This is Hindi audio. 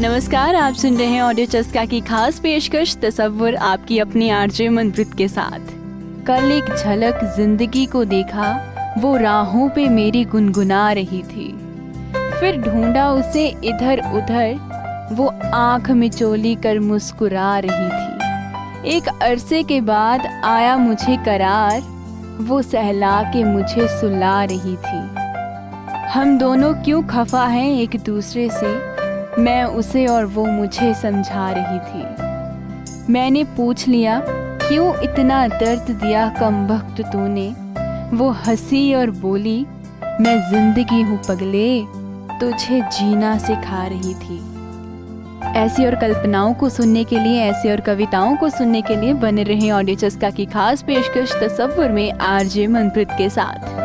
नमस्कार, आप सुन रहे हैं ऑडियो चस्का की खास पेशकश, तस्वुर आपकी अपनी आरजे मनप्रीत के साथ। कल एक झलक ज़िंदगी को देखा, वो राहों पे मेरी गुनगुना रही थी। फिर ढूंढा उसे इधर उधर, वो आँख में चोली कर मुस्कुरा रही थी। एक अरसे के बाद आया मुझे करार, वो सहला के मुझे सुला रही थी। हम दोनों क्यों खफा हैं एक दूसरे से? मैं उसे और वो मुझे समझा रही थी। मैंने पूछ लिया, क्यों इतना दर्द दिया कम वक्त तूने? वो हँसी और बोली, मैं ज़िंदगी हूँ पगले, तुझे जीना सिखा रही थी। ऐसी और कल्पनाओं को सुनने के लिए, ऐसी और कविताओं को सुनने के लिए बने रहे ऑडियो चस्का की खास पेशकश तस्वुर में आरजे मनप्रीत के साथ।